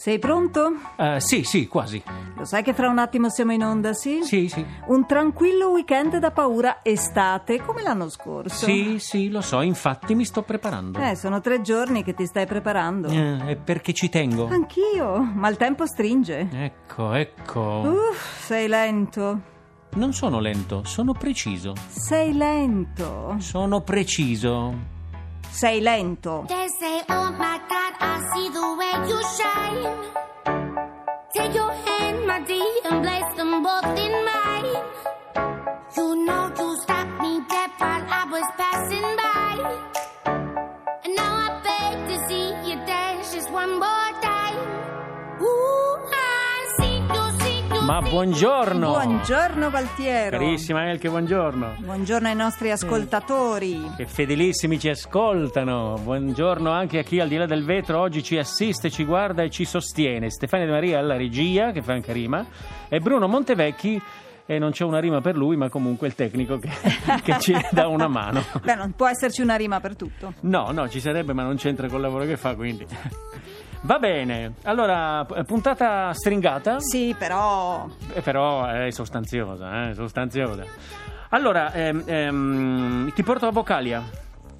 Sei pronto? Eh, sì, sì, quasi. Lo sai che fra un attimo siamo in onda, sì? Sì, sì. Un tranquillo weekend da paura estate, come l'anno scorso. Sì, sì, lo so, infatti mi sto preparando. Eh, sono tre giorni che ti stai preparando. Eh, è perché ci tengo. Anch'io, ma il tempo stringe. Ecco, ecco. Uff, sei lento. Non sono lento, sono preciso. Sei lento. Sono preciso. Sei lento. They say, oh my you shine. Take your hand, my dear, and place them both Ma buongiorno. Buongiorno Valtiero. Carissima Elke, buongiorno. Buongiorno ai nostri ascoltatori. Che fedelissimi ci ascoltano. Buongiorno anche a chi al di là del vetro oggi ci assiste, ci guarda e ci sostiene. Stefania De Maria alla regia, che fa anche rima, e Bruno Montevecchi. E non c'è una rima per lui, ma comunque il tecnico che, che ci dà una mano. Beh, non può esserci una rima per tutto. No, no, ci sarebbe, ma non c'entra col lavoro che fa, quindi. Va bene, allora, puntata stringata, Sì, però eh, però è sostanziosa, eh, sostanziosa. Allora, ehm, ehm, ti porto a Vocalia.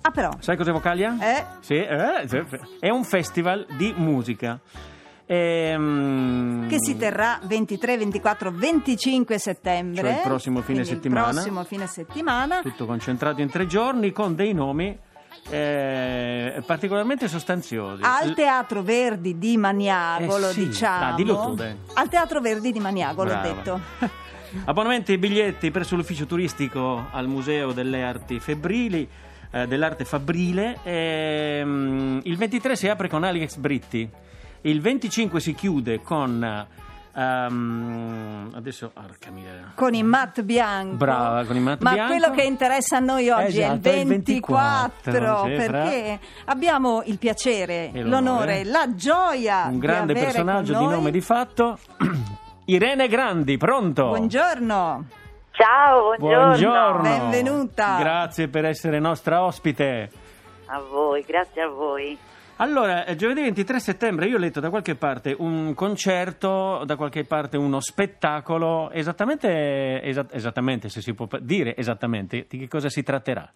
Ah, però. Sai cos'è Vocalia? Eh? Sì, eh, è un festival di musica. Ehm, Che si terrà 23, 24, 25 settembre. Cioè il prossimo fine settimana. Il prossimo fine settimana. Tutto concentrato in tre giorni con dei nomi eh, particolarmente sostanziosi. Al Teatro Verdi di Maniagolo, Eh sì. diciamo. Ah, dillo tu, dai. Al Teatro Verdi di Maniagolo, ho detto. Abbonamenti e biglietti presso l'ufficio turistico al Museo delle Arti Febbrili, eh, dell'arte Fabbrile. Ehm, il 23 si apre con Alex Britti, il 25 si chiude con... ehm, adesso, arca. Con i Matt Bianco. Brava, con i Matt Ma Bianco. quello che interessa a noi oggi Esatto, è è il il 24, 24, sì, perché abbiamo il piacere, l'onore, l'onore. la gioia Un grande di avere personaggio di nome di fatto, Irene Grandi, pronto? Buongiorno, Ciao, buongiorno. Buongiorno. Benvenuta. Grazie per essere nostra ospite. A voi, grazie a voi. Allora, giovedì 23 settembre io ho letto da qualche parte un concerto, da qualche parte uno spettacolo, esattamente, esa- esattamente se si può dire esattamente, di che cosa si tratterà?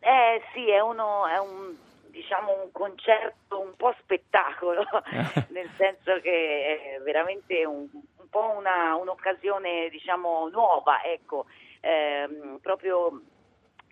Eh sì, è, uno, è un, diciamo, un concerto un po' spettacolo, nel senso che è veramente un, un po' una, un'occasione diciamo, nuova, ecco, Ehm, proprio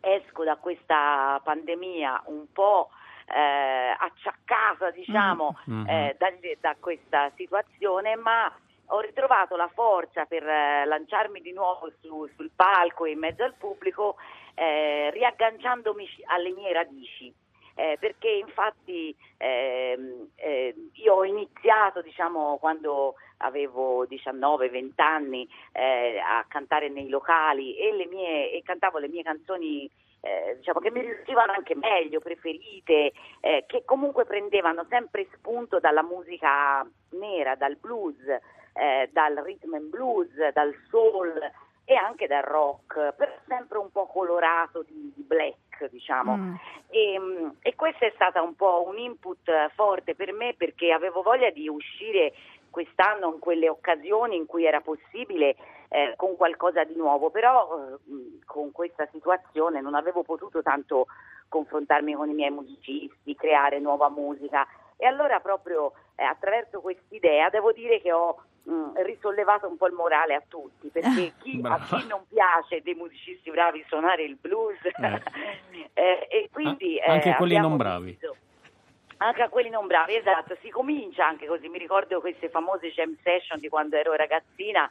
esco da questa pandemia un po' eh, acciaccata, diciamo, Mm. eh, da, da questa situazione, ma ho ritrovato la forza per eh, lanciarmi di nuovo su- sul palco e in mezzo al pubblico, eh, riagganciandomi alle mie radici. Eh, perché infatti ehm, eh, io ho iniziato diciamo quando avevo 19-20 anni eh, a cantare nei locali e, le mie, e cantavo le mie canzoni eh, diciamo che mi riuscivano anche meglio, preferite, eh, che comunque prendevano sempre spunto dalla musica nera, dal blues, eh, dal rhythm and blues, dal soul e anche dal rock, però sempre un po' colorato di, di black, diciamo. Mm. E, mm, e questo è stato un po' un input forte per me perché avevo voglia di uscire quest'anno in quelle occasioni in cui era possibile eh, con qualcosa di nuovo, però eh, con questa situazione non avevo potuto tanto confrontarmi con i miei musicisti, creare nuova musica e allora proprio eh, attraverso quest'idea devo dire che ho mh, risollevato un po' il morale a tutti, perché chi, a chi non piace dei musicisti bravi suonare il blues Eh. eh, e quindi Ah, anche eh, quelli non bravi. deciso- anche a quelli non bravi, esatto, si comincia anche così, mi ricordo queste famose jam session di quando ero ragazzina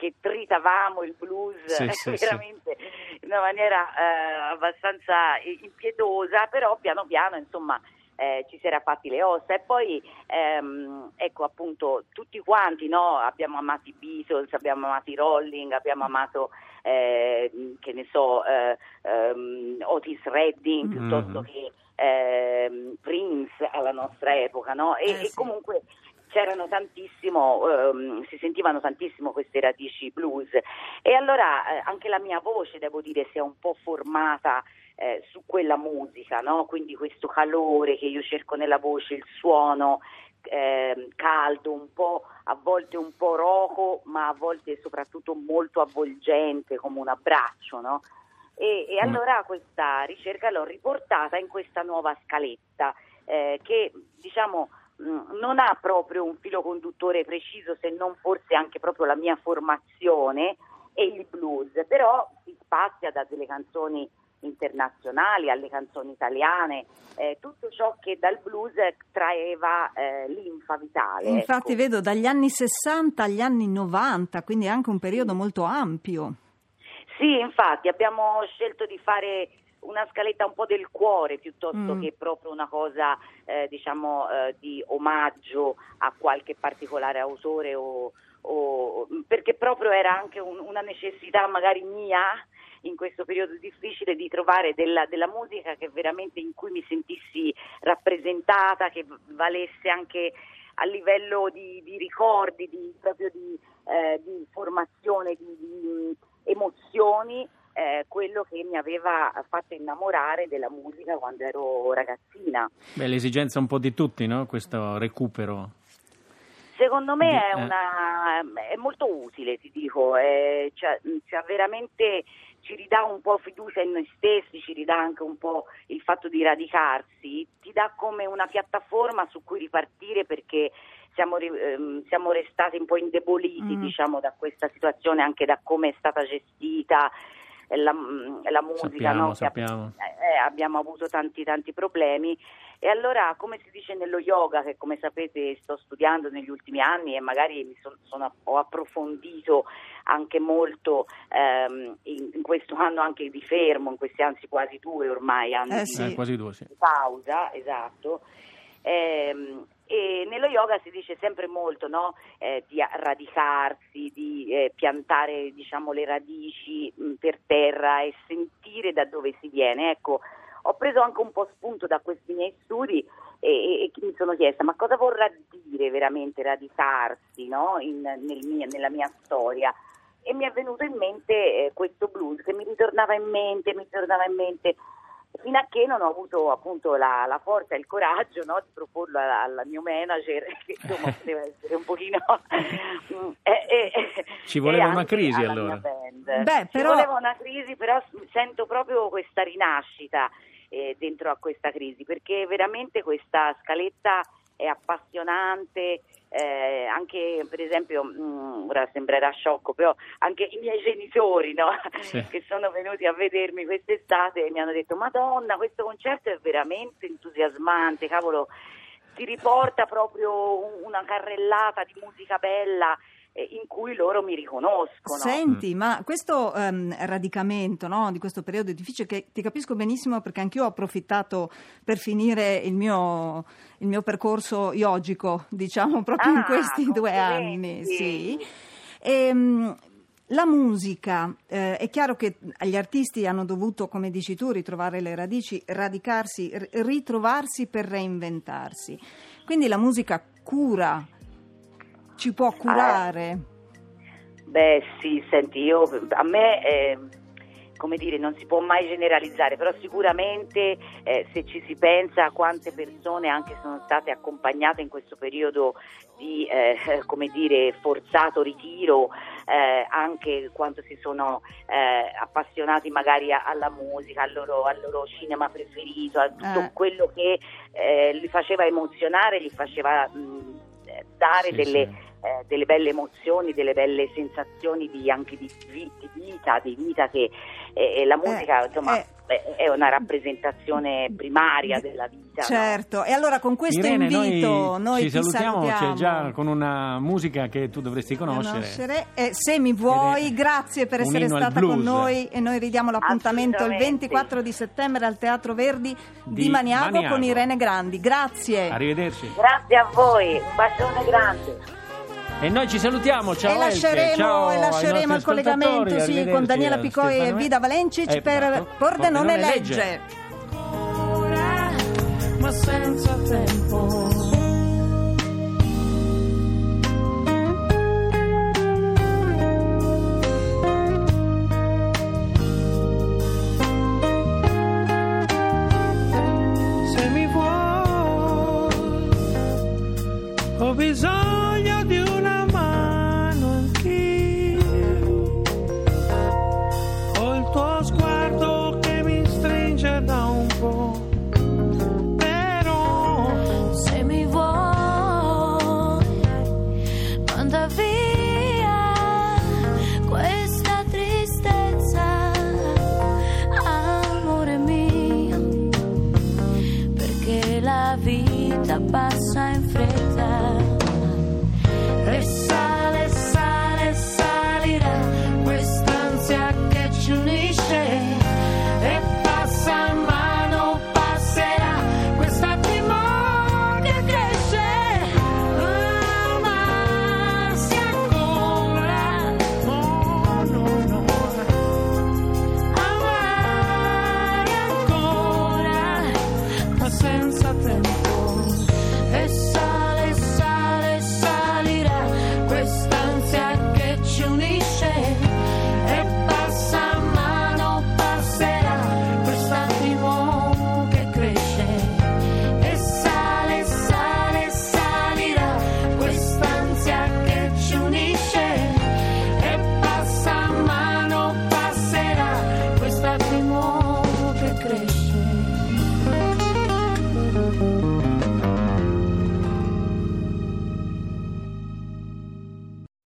che tritavamo il blues Sì, sì, sì. veramente in una maniera eh, abbastanza impiedosa, però piano piano insomma eh, ci si era fatti le ossa e poi ehm, ecco appunto tutti quanti no? abbiamo amato i Beatles, abbiamo amato i Rolling, abbiamo amato eh, che ne so eh, ehm, Otis Redding piuttosto che ehm, Prince alla nostra epoca no? e, Eh, e sì. comunque c'erano tantissimo, ehm, si sentivano tantissimo queste radici blues e allora eh, anche la mia voce devo dire si è un po' formata eh, su quella musica, no? quindi questo calore che io cerco nella voce, il suono eh, caldo, un po' a volte un po' roco, ma a volte soprattutto molto avvolgente, come un abbraccio, no? E, e Mm. allora questa ricerca l'ho riportata in questa nuova scaletta eh, che diciamo non ha proprio un filo conduttore preciso, se non forse anche proprio la mia formazione e il blues, però si spazia da delle canzoni internazionali alle canzoni italiane, eh, tutto ciò che dal blues traeva eh, linfa vitale. Infatti ecco. vedo dagli anni 60 agli anni 90, quindi anche un periodo molto ampio. Sì, infatti abbiamo scelto di fare una scaletta un po' del cuore piuttosto Mm. che proprio una cosa eh, diciamo eh, di omaggio a qualche particolare autore o, o- perché proprio era anche un- una necessità magari mia in questo periodo difficile di trovare della, della musica che veramente in cui mi sentissi rappresentata, che valesse anche a livello di, di ricordi, di, proprio di, eh, di formazione, di, di emozioni, eh, quello che mi aveva fatto innamorare della musica quando ero ragazzina. Beh, l'esigenza un po' di tutti, no? Questo recupero. Secondo me è, eh. una, è molto utile, ti dico, eh, cioè, cioè veramente ci ridà un po' fiducia in noi stessi, ci ridà anche un po' il fatto di radicarsi, ti dà come una piattaforma su cui ripartire perché siamo, ehm, siamo restati un po' indeboliti Mm. diciamo, da questa situazione, anche da come è stata gestita la, mh, la musica. Sappiamo, no? Sappiamo. eh, abbiamo avuto tanti tanti problemi e allora come si dice nello yoga che come sapete sto studiando negli ultimi anni e magari mi son- sono- ho approfondito anche molto ehm, in, in questo anno anche di fermo, in questi anzi quasi due ormai anni Eh di- sì. Eh, quasi due, sì. di pausa, esatto. Ehm, e nello yoga si dice sempre molto no? Eh, di radicarsi, di eh, piantare diciamo, le radici mh, per terra e sentire da dove si viene. Ecco, ho preso anche un po' spunto da questi miei studi e, e- mi sono chiesta ma cosa vorrà dire veramente radicarsi no? In- nel mio- nella mia storia e mi è venuto in mente eh, questo blues che mi ritornava in mente, mi ritornava in mente fino a che non ho avuto appunto la, la forza e il coraggio no, di proporlo al, al mio manager che insomma poteva essere un pochino mm, eh, eh, Ci e voleva una crisi, allora. Beh, Ci però- voleva una crisi però sento proprio questa rinascita eh, dentro a questa crisi perché veramente questa scaletta è appassionante eh, anche per esempio mm, ora sembrerà sciocco però anche i miei genitori no? Sì. che sono venuti a vedermi quest'estate mi hanno detto Madonna questo concerto è veramente entusiasmante cavolo ti riporta proprio un- una carrellata di musica bella in cui loro mi riconoscono Senti, ma questo ehm, radicamento no, di questo periodo difficile, che ti capisco benissimo perché anch'io ho approfittato per finire il mio, il mio percorso yogico, diciamo, proprio in Ah, questi due anni. Sì. Ehm, la musica, eh, è chiaro che gli artisti hanno dovuto, come dici tu, ritrovare le radici, radicarsi, r- ritrovarsi per reinventarsi. Quindi la musica cura, ci può curare. Beh sì, senti, io, a me, eh, come dire, non si può mai generalizzare, però sicuramente eh, se ci si pensa a quante persone anche sono state accompagnate in questo periodo di, eh, come dire, forzato ritiro, eh, anche quanto si sono eh, appassionati magari a- alla musica, al loro, al loro cinema preferito, a tutto Eh. quello che eh, li faceva emozionare, gli faceva mh, eh, dare Sì, delle sì. Eh, delle belle emozioni, delle belle sensazioni di, anche di, vi- di vita, di vita che eh, la musica Eh, insomma eh. è- una rappresentazione primaria della vita. no? Certo, e allora con questo Irene, invito noi, noi, ci ti salutiamo, salutiamo. c'è già con una musica che tu dovresti conoscere. E se mi vuoi, è grazie per essere stata con noi e noi ridiamo l'appuntamento il Assolutamente. 24 di settembre al Teatro Verdi di, Di Maniago, Maniago. con Irene Grandi. Grazie. Arrivederci. Grazie a voi, un bacione grande. E noi ci salutiamo, ciao e lasceremo, Elke, ciao e lasceremo il collegamento sì, con Daniela a Picoi e Stefano- Vida Valencic Eh, per esatto. Pordenone Pordenone Legge. Legge. ma senza tempo. vida passa a enfrentar.